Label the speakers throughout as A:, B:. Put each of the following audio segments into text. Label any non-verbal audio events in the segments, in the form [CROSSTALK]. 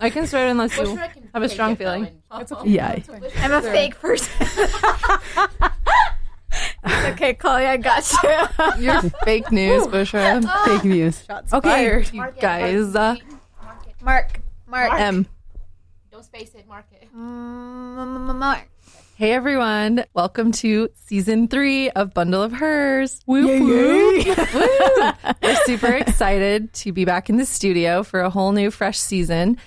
A: I can start unless you
B: Bushra
A: have a strong
B: it,
A: feeling. It's okay.
C: Yeah.
D: I'm a fake person. [LAUGHS] it's okay, Chloe. I got you.
A: You're fake news, Bushra.
C: Fake news.
A: Shots Okay,
D: fired.
A: you
B: Mark it,
A: guys. Uh,
B: Mark it, mark.
D: Mark. Mark.
A: M.
B: Don't space it. Mark it.
D: Mm, Mark.
A: Hey everyone, welcome to season three of Bundle of Hers. Whoop, whoop. [LAUGHS] Woo. We're super excited to be back in the studio for a whole new fresh season.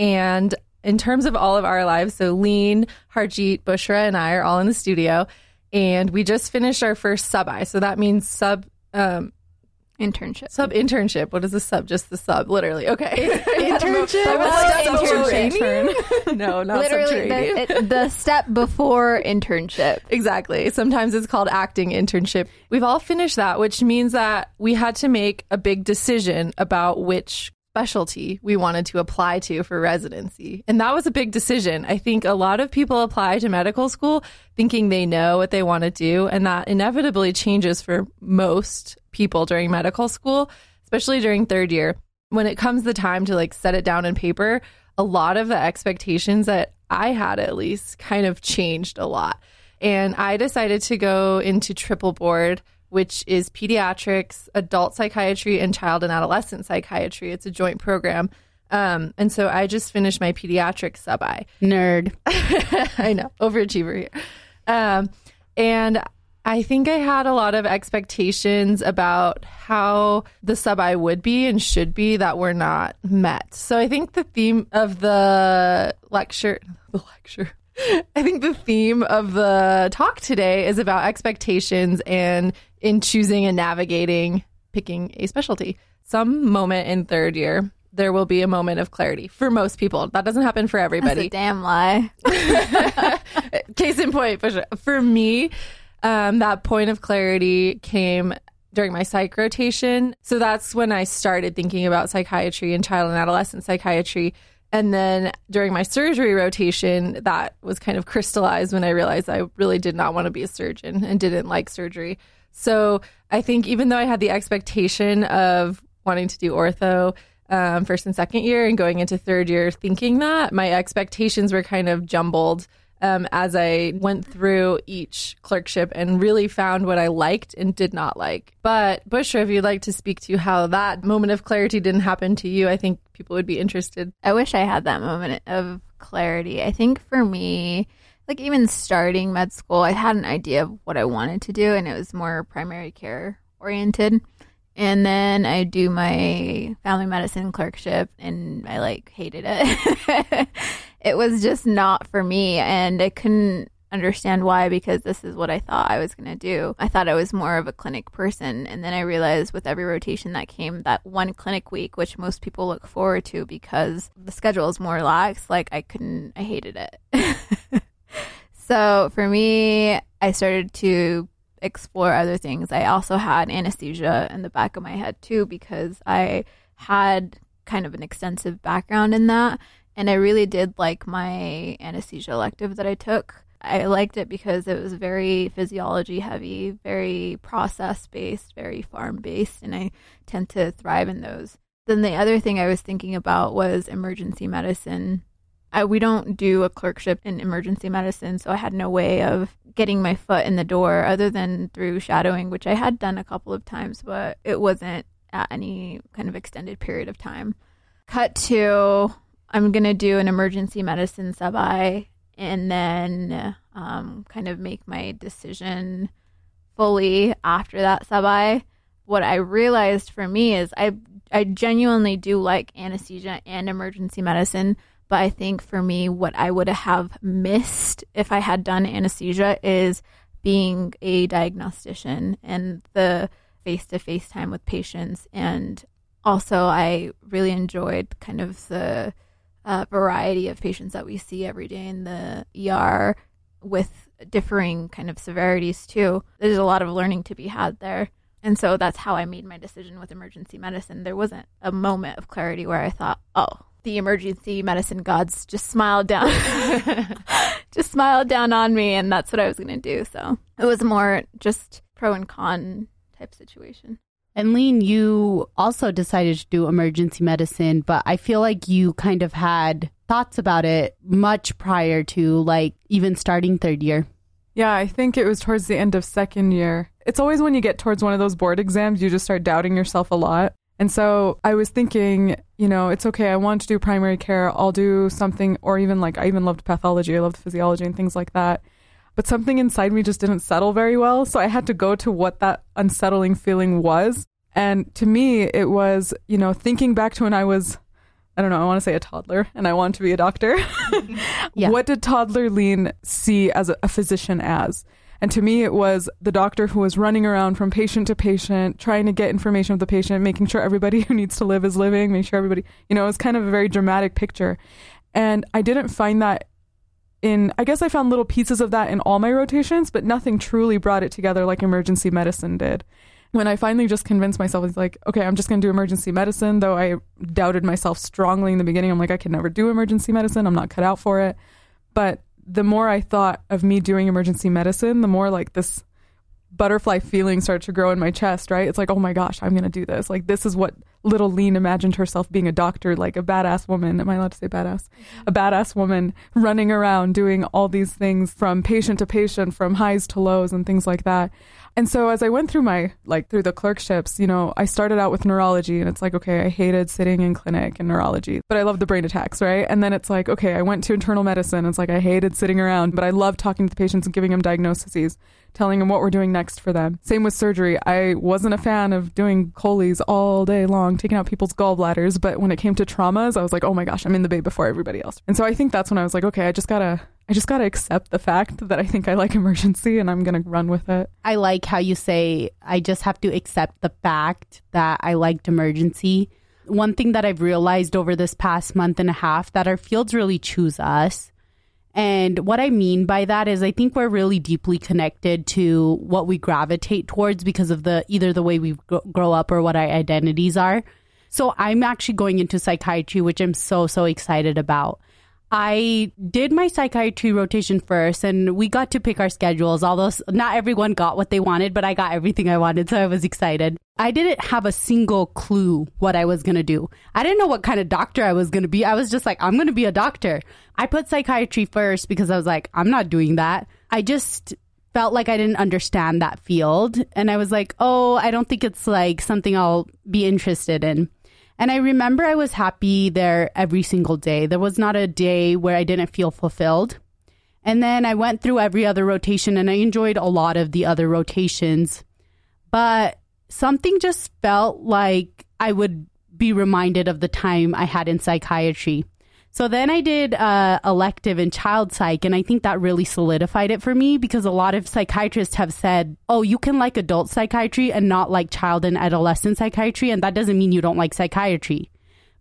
A: And in terms of all of our lives, so Lean, Harjeet, Bushra, and I are all in the studio. And we just finished our first sub I. So that means sub um
D: Internship.
A: sub internship. What is the sub? Just the sub, literally. Okay. [LAUGHS] internship.
D: I was like, [LAUGHS]
A: no, not
D: Literally, the, it, the step before internship. [LAUGHS]
A: Exactly. Sometimes it's called acting internship. We've all finished that, which means that we had to make a big decision about which specialty we wanted to apply to for residency. And that was a big decision. I think a lot of people apply to medical school thinking they know what they want to do, and that inevitably changes for most people during medical school, especially during third year. When it comes the time to like set it down in paper, a lot of the expectations that I had at least kind of changed a lot. And I decided to go into triple board, which is pediatrics, adult psychiatry, and child and adolescent psychiatry. It's a joint program. Um, and so I just finished my pediatric sub I. [LAUGHS]
C: Nerd.
A: I know, overachiever here. Um, and I think I had a lot of expectations about how the sub I would be and should be that were not met. So I think the theme of the lecture, the lecture, [LAUGHS] I think the theme of the talk today is about expectations and in choosing and navigating picking a specialty. Some moment in third year, there will be a moment of clarity for most people. That doesn't happen for
D: That's
A: everybody.
D: a damn lie. [LAUGHS]
A: Case in point, for, sure. for me, um, that point of clarity came during my psych rotation. So that's when I started thinking about psychiatry and child and adolescent psychiatry. And then during my surgery rotation, that was kind of crystallized when I realized I really did not want to be a surgeon and didn't like surgery. So I think even though I had the expectation of wanting to do ortho um, first and second year and going into third year thinking that, my expectations were kind of jumbled um, as I went through each clerkship and really found what I liked and did not like. But Bushra, if you'd like to speak to how that moment of clarity didn't happen to you, I think people would be interested.
D: I wish I had that moment of clarity. I think for me, like even starting med school, I had an idea of what I wanted to do, and it was more primary care oriented. And then I do my family medicine clerkship, and I like hated it. [LAUGHS] it was just not for me, and I couldn't understand why because this is what I thought I was going to do. I thought I was more of a clinic person. And then I realized with every rotation that came, that one clinic week, which most people look forward to because the schedule is more lax, like I couldn't, I hated it. [LAUGHS] so for me, I started to explore other things. I also had anesthesia in the back of my head too because I had kind of an extensive background in that. And I really did like my anesthesia elective that I took. I liked it because it was very physiology heavy, very process based, very pharm based, and I tend to thrive in those. Then the other thing I was thinking about was emergency medicine. I, we don't do a clerkship in emergency medicine, so I had no way of getting my foot in the door other than through shadowing, which I had done a couple of times, but it wasn't at any kind of extended period of time. Cut to I'm going to do an emergency medicine sub I and then um, kind of make my decision fully after that sub I. What I realized for me is I I genuinely do like anesthesia and emergency medicine, but I think for me what I would have missed if I had done anesthesia is being a diagnostician and the face to face time with patients and also I really enjoyed kind of the uh, variety of patients that we see every day in the ER with differing kind of severities too. There's a lot of learning to be had there. And so that's how I made my decision with emergency medicine. There wasn't a moment of clarity where I thought, oh, the emergency medicine gods just smiled down, [LAUGHS] just smiled down on me, and that's what I was going to do. So it was more just pro and con type situation.
C: And Lean, you also decided to do emergency medicine, but I feel like you kind of had thoughts about it much prior to like even starting third year.
E: Yeah, I think it was towards the end of second year. It's always when you get towards one of those board exams, you just start doubting yourself a lot. And so I was thinking, you know, it's okay. I want to do primary care. I'll do something, or even like I even loved pathology. I loved physiology and things like that. But something inside me just didn't settle very well. So I had to go to what that unsettling feeling was. And to me, it was, you know, thinking back to when I was, I don't know, I want to say a toddler and I want to be a doctor. [LAUGHS]
C: Yeah.
E: What did toddler Lean see as a, a physician as? And to me, it was the doctor who was running around from patient to patient, trying to get information of the patient, making sure everybody [LAUGHS] who needs to live is living, making sure everybody, you know, it was kind of a very dramatic picture. And I didn't find that in, I guess I found little pieces of that in all my rotations, but nothing truly brought it together like emergency medicine did. When I finally just convinced myself, it's like, okay, I'm just going to do emergency medicine, though I doubted myself strongly in the beginning. I'm like, I could never do emergency medicine. I'm not cut out for it. But the more I thought of me doing emergency medicine, the more like this butterfly feeling started to grow in my chest, right? It's like, oh my gosh, I'm going to do this. Like, this is what little Lean imagined herself being a doctor, like a badass woman. Am I allowed to say badass? Mm-hmm. A badass woman running around doing all these things from patient to patient, from highs to lows and things like that. And so as I went through my like through the clerkships, you know, I started out with neurology and it's like, okay, I hated sitting in clinic and neurology, but I loved the brain attacks, right? And then it's like, okay, I went to internal medicine. It's like I hated sitting around, but I loved talking to the patients and giving them diagnoses, telling them what we're doing next for them. Same with surgery. I wasn't a fan of doing choles all day long, taking out people's gallbladders, but when it came to traumas, I was like, oh my gosh, I'm in the bay before everybody else. And so I think that's when I was like, okay, I just gotta I just got to accept the fact that I think I like emergency and I'm going to run with it.
C: I like how you say, I just have to accept the fact that I liked emergency. One thing that I've realized over this past month and a half that our fields really choose us. And what I mean by that is I think we're really deeply connected to what we gravitate towards because of the either the way we grow up or what our identities are. So I'm actually going into psychiatry, which I'm so, so excited about. I did my psychiatry rotation first and we got to pick our schedules. Although not everyone got what they wanted, but I got everything I wanted. So I was excited. I didn't have a single clue what I was going to do. I didn't know what kind of doctor I was going to be. I was just like, I'm going to be a doctor. I put psychiatry first because I was like, I'm not doing that. I just felt like I didn't understand that field. And I was like, oh, I don't think it's like something I'll be interested in. And I remember I was happy there every single day. There was not a day where I didn't feel fulfilled. And then I went through every other rotation and I enjoyed a lot of the other rotations. But something just felt like I would be reminded of the time I had in psychiatry. So then I did uh, elective in child psych, and I think that really solidified it for me because a lot of psychiatrists have said, oh, you can like adult psychiatry and not like child and adolescent psychiatry, and that doesn't mean you don't like psychiatry.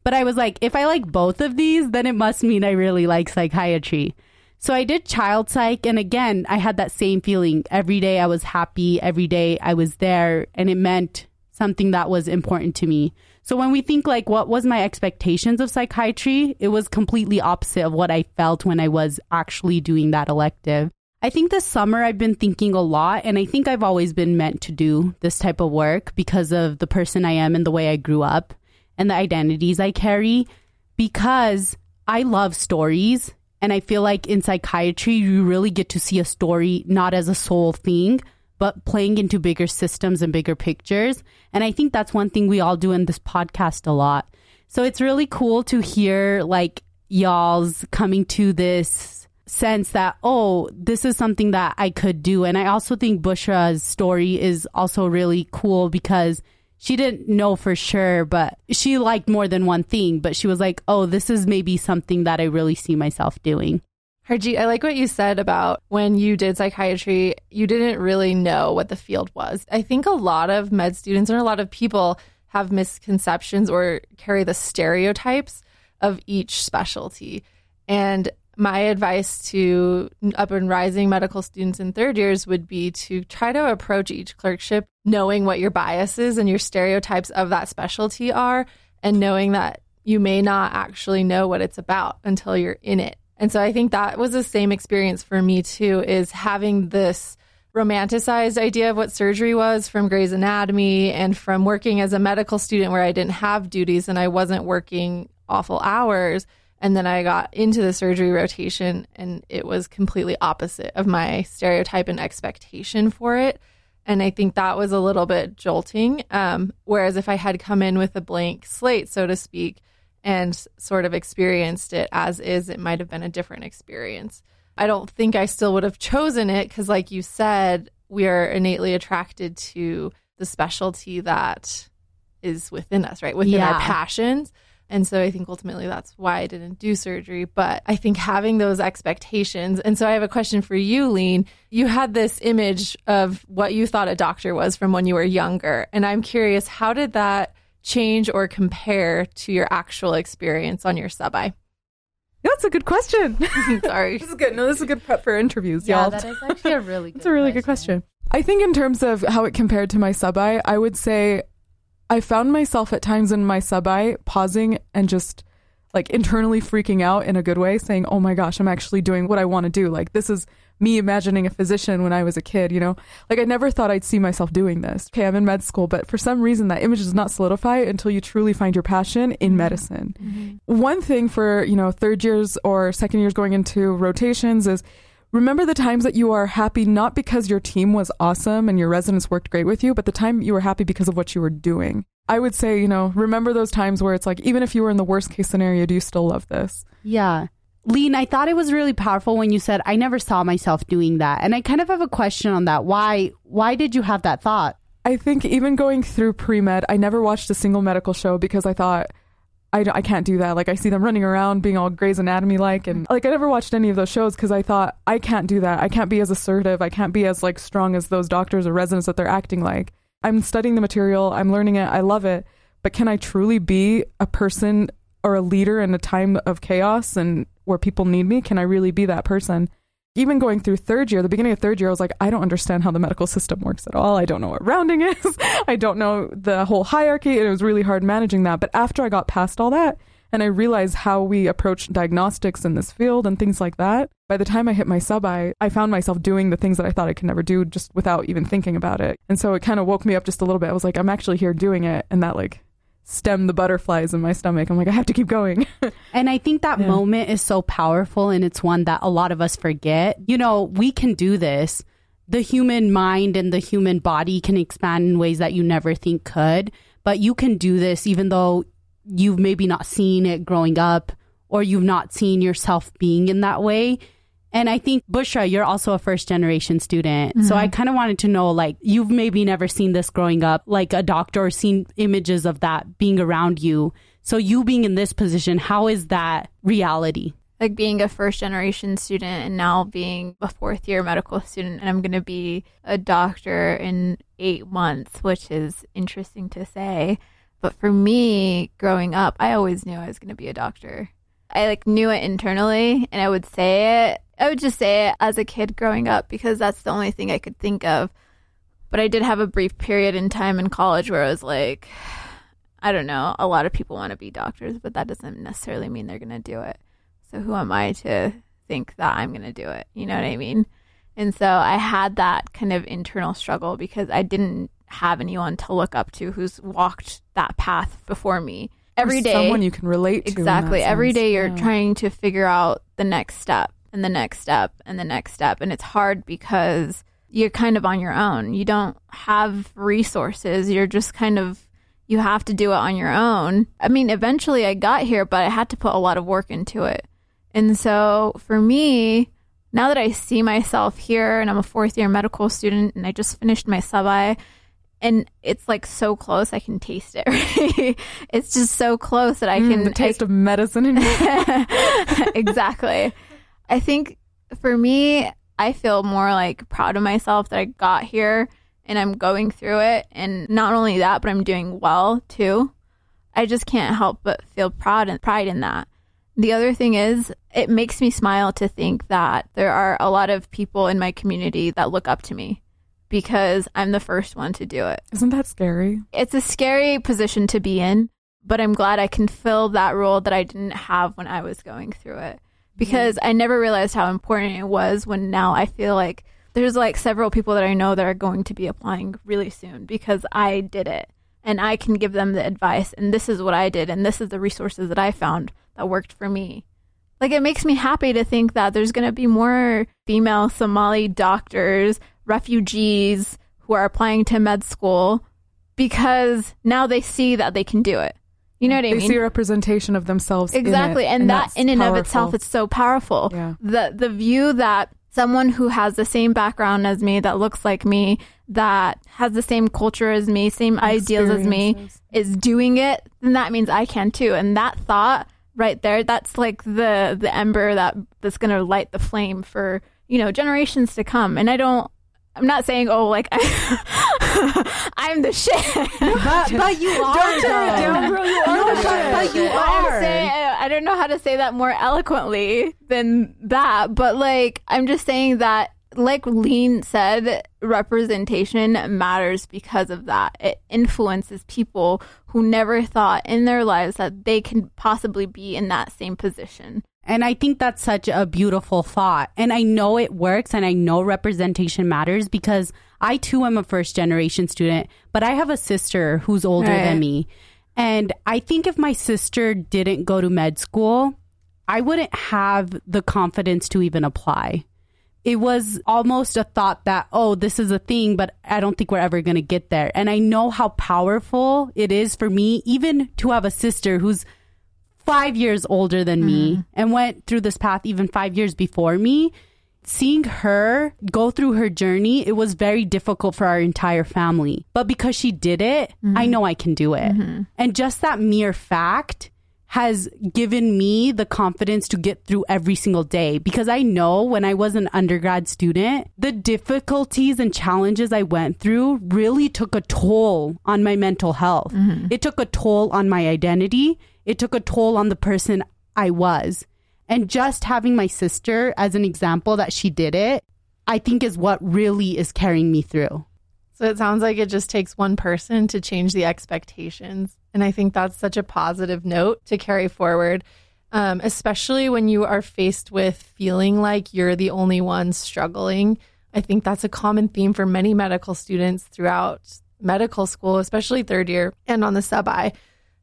C: But I was like, if I like both of these, then it must mean I really like psychiatry. So I did child psych, and again, I had that same feeling. Every day I was happy, every day I was there, and it meant something that was important to me. So when we think like what was my expectations of psychiatry, it was completely opposite of what I felt when I was actually doing that elective. I think this summer I've been thinking a lot and I think I've always been meant to do this type of work because of the person I am and the way I grew up and the identities I carry because I love stories and I feel like in psychiatry you really get to see a story not as a sole thing but playing into bigger systems and bigger pictures. And I think that's one thing we all do in this podcast a lot. So it's really cool to hear like y'all's coming to this sense that, oh, this is something that I could do. And I also think Bushra's story is also really cool because she didn't know for sure, but she liked more than one thing. But she was like, oh, this is maybe something that I really see myself doing.
A: Harjeet, I like what you said about when you did psychiatry, you didn't really know what the field was. I think a lot of med students and a lot of people have misconceptions or carry the stereotypes of each specialty. And my advice to up and rising medical students in third years would be to try to approach each clerkship knowing what your biases and your stereotypes of that specialty are and knowing that you may not actually know what it's about until you're in it and so I think that was the same experience for me too, is having this romanticized idea of what surgery was from Grey's Anatomy and from working as a medical student where I didn't have duties and I wasn't working awful hours. And then I got into the surgery rotation and it was completely opposite of my stereotype and expectation for it. And I think that was a little bit jolting. Um, whereas if I had come in with a blank slate, so to speak, and sort of experienced it as is, it might have been a different experience. I don't think I still would have chosen it because, like you said, we are innately attracted to the specialty that is within us, right? Within
C: Yeah.
A: our passions. And so I think ultimately that's why I didn't do surgery. But I think having those expectations. And so I have a question for you, Lean. You had this image of what you thought a doctor was from when you were younger. And I'm curious, how did that change or compare to your actual experience on your sub I?
E: That's a good question. [LAUGHS]
A: Sorry.
E: this is good. No, this is a good prep for interviews,
C: Yeah,
E: y'all.
C: that is actually a really [LAUGHS] good
E: That's a really good question. I think in terms of how it compared to my sub I, I would say I found myself at times in my sub I pausing and just like internally freaking out in a good way, saying, "Oh my gosh, I'm actually doing what I want to do." Like this is me imagining a physician when I was a kid, you know? Like I never thought I'd see myself doing this. Okay, I'm in med school, but for some reason that image does not solidify until you truly find your passion in mm-hmm. medicine. Mm-hmm. One thing for, you know, third years or second years going into rotations is remember the times that you are happy not because your team was awesome and your residents worked great with you, but the time you were happy because of what you were doing. I would say, you know, remember those times where it's like, even if you were in the worst case scenario, do you still love this?
C: Yeah. Lean, I thought it was really powerful when you said I never saw myself doing that. And I kind of have a question on that. Why why did you have that thought?
E: I think even going through pre med, I never watched a single medical show because I thought, I, I can't do that. Like, I see them running around being all Grey's Anatomy like. And like, I never watched any of those shows because I thought, I can't do that. I can't be as assertive. I can't be as like strong as those doctors or residents that they're acting like. I'm studying the material, I'm learning it, I love it. But can I truly be a person or a leader in a time of chaos and where people need me? Can I really be that person? even going through third year, the beginning of third year, I was like, I don't understand how the medical system works at all. I don't know what rounding [LAUGHS] is. I don't know the whole hierarchy. And it was really hard managing that. But after I got past all that and I realized how we approach diagnostics in this field and things like that, by the time I hit my sub I, I found myself doing the things that I thought I could never do just without even thinking about it. And so it kind of woke me up just a little bit. I was like, I'm actually here doing it. And that like stemmed the butterflies in my stomach. I'm like, I have to keep going. [LAUGHS]
C: And I think that
E: Yeah.
C: moment is so powerful and it's one that a lot of us forget. You know, we can do this. The human mind and the human body can expand in ways that you never think could, but you can do this even though you've maybe not seen it growing up or you've not seen yourself being in that way. And I think Bushra, you're also a first generation student. So I mm-hmm. kind of wanted to know like you've maybe never seen this growing up, like a doctor or seen images of that being around you. So you being in this position, how is that reality?
D: like being a first generation student and now being a fourth year medical student and I'm going to be a doctor in 8 months which is interesting to say but for me growing up I always knew I was going to be a doctor I like knew it internally and I would say it I would just say it as a kid growing up because that's the only thing I could think of but I did have a brief period in time in college where I was like [SIGHS] I don't know a lot of people want to be doctors but that doesn't necessarily mean they're going to do it so who am I to think that I'm going to do it? You know what I mean? And so I had that kind of internal struggle because I didn't have anyone to look up to who's walked that path before me. Every day,
E: someone you can relate to.
D: exactly. Every day you're
E: Yeah.
D: trying to figure out the next step and the next step and the next step. And it's hard because you're kind of on your own. You don't have resources. You're just kind of, you have to do it on your own. I mean, eventually I got here, but I had to put a lot of work into it. And so for me, now that I see myself here and I'm a fourth year medical student and I just finished my sub I and it's like so close I can taste it. [LAUGHS] Right? it's just so close that I
E: Mm,
D: can
E: the taste of medicine [LAUGHS]
D: exactly. I think for me, I feel more like proud of myself that I got here and I'm going through it. And not only that, but I'm doing well too. I just can't help but feel proud and pride in that. The other thing is, it makes me smile to think that there are a lot of people in my community that look up to me because I'm the first one to do it
E: Isn't that scary?
D: it's a scary position to be in, but I'm glad I can fill that role that I didn't have when I was going through it because mm. I never realized how important it was when now I feel like there's like several people that I know that are going to be applying really soon because I did it and I can give them the advice and this is what I did and this is the resources that I found that worked for me. Like it makes me happy to think that there's going to be more female Somali doctors, refugees who are applying to med school because now they see that they can do it. You know what I
E: they
D: mean?
E: see a representation of themselves in it,
D: exactly and, that in and of itself is so powerful
E: Yeah.
D: the the view that someone who has the same background as me that looks like me that has the same culture as me same ideals as me is doing it then that means i can too and that thought right there that's like the the ember that that's going to light the flame for you know generations to come and i don't i'm not saying oh like [LAUGHS] i'm the shit
C: But, but you are.
E: Don't tear it down, girl. You are
C: No,
E: the
C: but, but
E: shit.
C: you
D: I'm
C: are.
D: saying- I don't know how to say that more eloquently than that, but like I'm just saying that, like Lean said, representation matters because of that. It influences people who never thought in their lives that they can possibly be in that same position.
C: And I think that's such a beautiful thought. And I know it works and I know representation matters because I too am a first generation student, but I have a sister who's older
D: Right.
C: than me. And I think if my sister didn't go to med school, I wouldn't have the confidence to even apply. It was almost a thought that, oh, this is a thing, but I don't think we're ever going to get there. And I know how powerful it is for me, even to have a sister who's five years older than me mm-hmm. and went through this path even five years before me. Seeing her go through her journey, it was very difficult for our entire family. But because she did it, I mm-hmm. know I can do it. Mm-hmm. And just that mere fact has given me the confidence to get through every single day because I know when I was an undergrad student, the difficulties and challenges I went through really took a toll on my mental health. It took a toll on my identity. It took a toll on the person I was. And just having my sister as an example that she did it, I think is what really is carrying me through.
A: So it sounds like it just takes one person to change the expectations. And I think that's such a positive note to carry forward, um, especially when you are faced with feeling like you're the only one struggling. I think that's a common theme for many medical students throughout medical school, especially third year and on the sub I.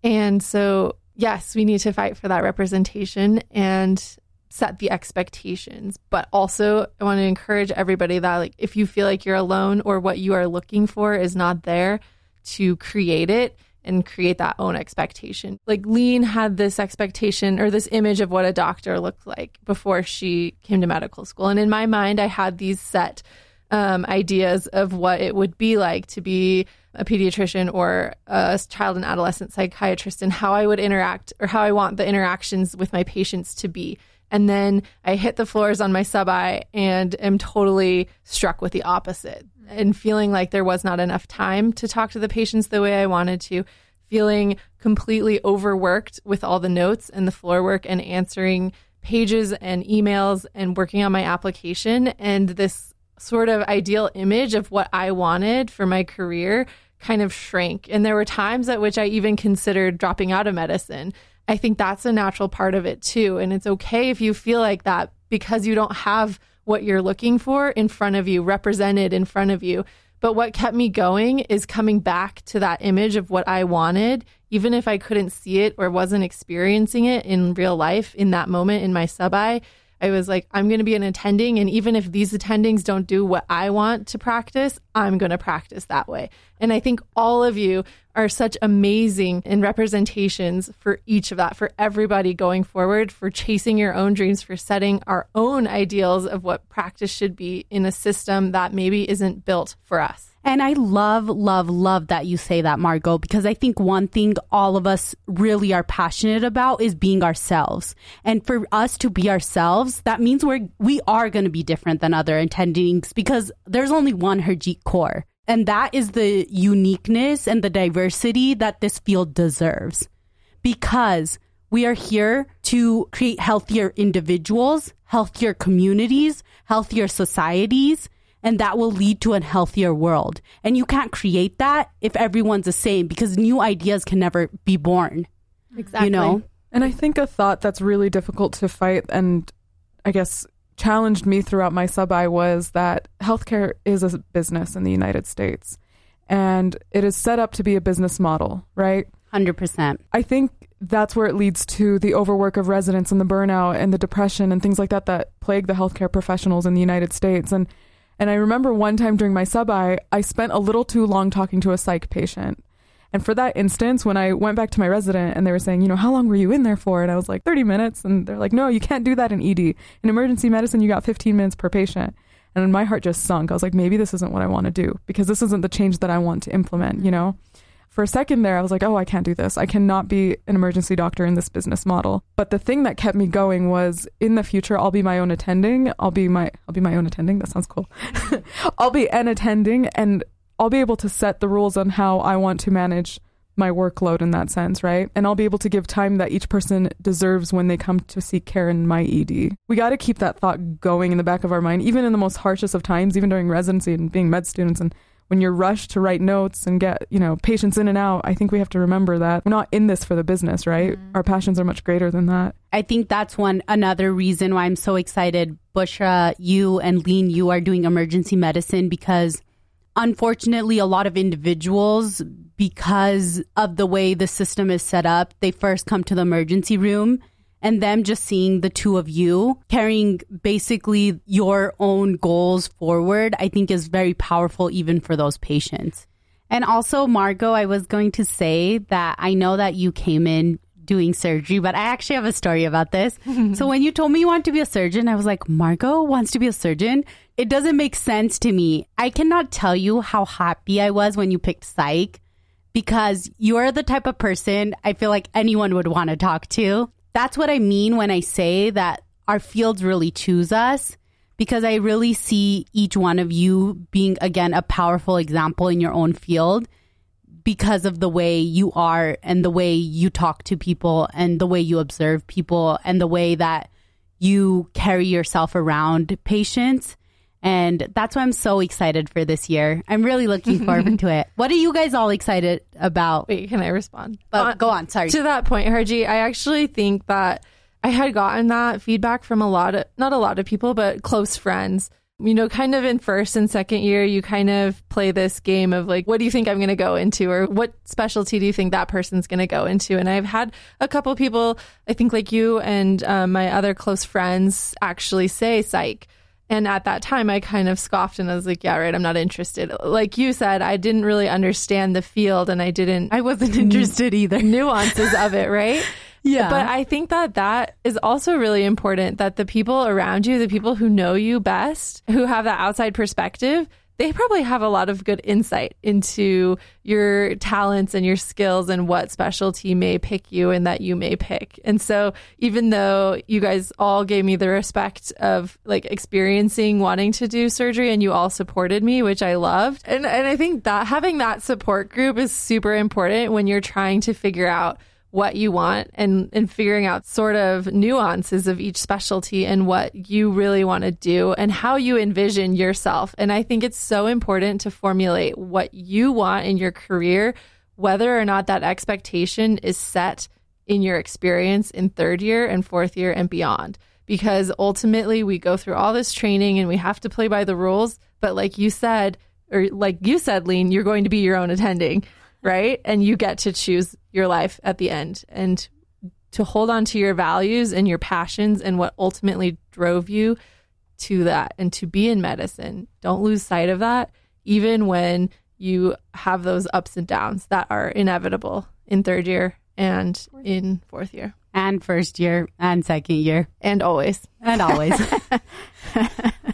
A: And so, yes, we need to fight for that representation and set the expectations. But also, I want to encourage everybody that, like, if you feel like you're alone or what you are looking for is not there, to create it and create that own expectation. Like, Lean had this expectation or this image of what a doctor looked like before she came to medical school. And in my mind, I had these set um, ideas of what it would be like to be a pediatrician or a child and adolescent psychiatrist and how I would interact or how I want the interactions with my patients to be. And then I hit the floors on my sub I and am totally struck with the opposite and feeling like there was not enough time to talk to the patients the way I wanted to, feeling completely overworked with all the notes and the floor work and answering pages and emails and working on my application. And this sort of ideal image of what I wanted for my career kind of shrank. And there were times at which I even considered dropping out of medicine. I think that's a natural part of it too. And it's okay if you feel like that because you don't have what you're looking for in front of you, represented in front of you. But what kept me going is coming back to that image of what I wanted, even if I couldn't see it or wasn't experiencing it in real life in that moment in my sub I. I was like, I'm going to be an attending. And even if these attendings don't do what I want to practice, I'm going to practice that way. And I think all of you are such amazing in representations for each of that, for everybody going forward, for chasing your own dreams, for setting our own ideals of what practice should be in a system that maybe isn't built for us.
C: And I love, love, love that you say that, Margot, because I think one thing all of us really are passionate about is being ourselves. And for us to be ourselves, that means we're, we are going to be different than other attendings because there's only one Harjeet Kaur. And that is the uniqueness and the diversity that this field deserves because we are here to create healthier individuals, healthier communities, healthier societies and that will lead to a healthier world. And you can't create that if everyone's the same because new ideas can never be born.
A: Exactly.
C: You know?
E: And I think a thought that's really difficult to fight and I guess challenged me throughout my sub I was that healthcare is a business in the United States and it is set up to be a business model, right?
C: 100%.
E: I think that's where it leads to the overwork of residents and the burnout and the depression and things like that that plague the healthcare professionals in the United States. And and I remember one time during my sub I, I spent a little too long talking to a psych patient. And for that instance, when I went back to my resident and they were saying, you know, how long were you in there for? And I was like, 30 minutes. And they're like, no, you can't do that in ED. In emergency medicine, you got 15 minutes per patient. And my heart just sunk. I was like, maybe this isn't what I want to do because this isn't the change that I want to implement, you know? For a second there, I was like, oh, I can't do this. I cannot be an emergency doctor in this business model. But the thing that kept me going was in the future, I'll be my own attending. I'll be my, I'll be my own attending. That sounds cool. [LAUGHS] I'll be an attending and I'll be able to set the rules on how I want to manage my workload in that sense, right? And I'll be able to give time that each person deserves when they come to seek care in my ED. We got to keep that thought going in the back of our mind, even in the most harshest of times, even during residency and being med students and when you're rushed to write notes and get, you know, patients in and out, I think we have to remember that we're not in this for the business, right?
C: Mm-hmm.
E: Our passions are much greater than that.
C: I think that's one another reason why I'm so excited. Bushra, you and Lean, you are doing emergency medicine because unfortunately, a lot of individuals, because of the way the system is set up, they first come to the emergency room and them just seeing the two of you carrying basically your own goals forward, I think is very powerful even for those patients. And also, Margot, I was going to say that I know that you came in doing surgery, but I actually have a story about this. [LAUGHS] so when you told me you want to be a surgeon, I was like, Margot wants to be a surgeon. It doesn't make sense to me. I cannot tell you how happy I was when you picked psych because you're the type of person I feel like anyone would want to talk to. That's what I mean when I say that our fields really choose us because I really see each one of you being, again, a powerful example in your own field because of the way you are and the way you talk to people and the way you observe people and the way that you carry yourself around patients. And that's why I'm so excited for this year. I'm really looking forward [LAUGHS] to it. What are you guys all excited about?
A: Wait, can I respond?
C: But
A: Uh,
C: go on. Sorry.
A: to that point, Harji, I actually think that I had gotten that feedback from a lot of, not a lot of people, but close friends. You know, kind of in first and second year, you kind of play this game of like, what do you think I'm going to go into? Or what specialty do you think that person's going to go into? And I've had a couple people, I think like you and um, my other close friends actually say psych. And at that time, I kind of scoffed and I was like, yeah, right, I'm not interested. Like you said, I didn't really understand the field and I didn't,
C: I wasn't interested either. [LAUGHS]
A: nuances of it, right?
C: Yeah.
A: But I think that that is also really important that the people around you, the people who know you best, who have that outside perspective, they probably have a lot of good insight into your talents and your skills and what specialty may pick you and that you may pick. And so even though you guys all gave me the respect of like experiencing wanting to do surgery and you all supported me, which I loved. And and I think that having that support group is super important when you're trying to figure out what you want and, and figuring out sort of nuances of each specialty and what you really want to do and how you envision yourself. And I think it's so important to formulate what you want in your career, whether or not that expectation is set in your experience in third year and fourth year and beyond. Because ultimately, we go through all this training and we have to play by the rules. But like you said, or like you said, Lean, you're going to be your own attending right? And you get to choose your life at the end and to hold on to your values and your passions and what ultimately drove you to that and to be in medicine. Don't lose sight of that, even when you have those ups and downs that are inevitable in third year and in fourth year
C: and first year and second year
A: and always.
C: and always. [LAUGHS] [LAUGHS]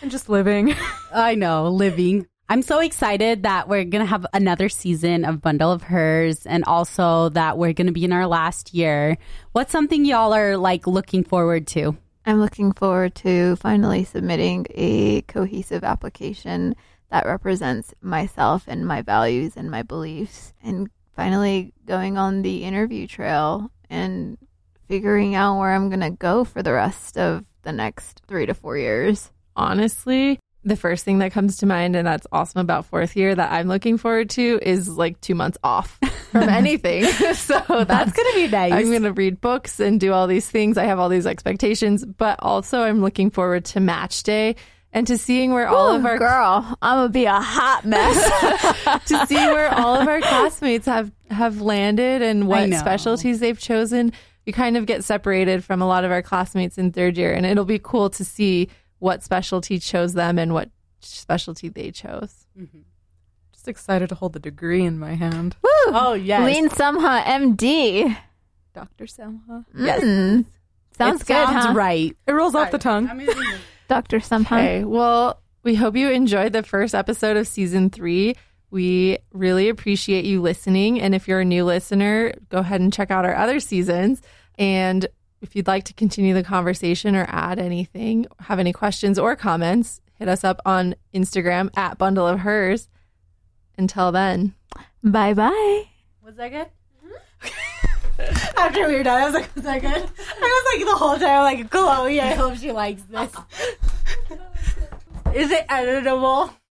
E: And just living.
C: I know, living. I'm so excited that we're going to have another season of Bundle of Hers and also that we're going to be in our last year. What's something y'all are like looking forward to?
D: I'm looking forward to finally submitting a cohesive application that represents myself and my values and my beliefs, and finally going on the interview trail and figuring out where I'm going to go for the rest of the next three to four years.
A: honestly, the first thing that comes to mind, and that's awesome about fourth year that I'm looking forward to is like two months off from [LAUGHS] anything. [LAUGHS] so that's,
C: That's gonna be nice.
A: I'm going to read books and do all these things. I have all these expectations, but also I'm looking forward to match day and to seeing where all of our
D: girl, I'm gonna be a hot mess. [LAUGHS]
A: to see where all of our classmates have have landed and what specialties they've chosen. We kind of get separated from a lot of our classmates in third year, and it'll be cool to see what specialty chose them and what specialty they chose.
E: Just excited to hold the degree in my hand.
C: oh yes.
D: Lean Samha MD.
E: Dr. Selma.
A: Yes.
D: Mm. Sounds
C: it
D: good,
C: sounds
D: huh?
C: right.
E: It rolls off the tongue. [LAUGHS]
D: Dr. Samha.
A: Okay. Well, we hope you enjoyed the first episode of season three. We really appreciate you listening. And if you're a new listener, go ahead and check out our other seasons. And if you'd like to continue the conversation or add anything, have any questions or comments, hit us up on Instagram at Bundle of Hers. Until then,
D: Bye bye.
C: Was that good? Mm-hmm. [LAUGHS] After we were done, I was like, "Was that good?" I was like the whole time, like, "Chloe, I hope she likes this." [LAUGHS] Is it editable?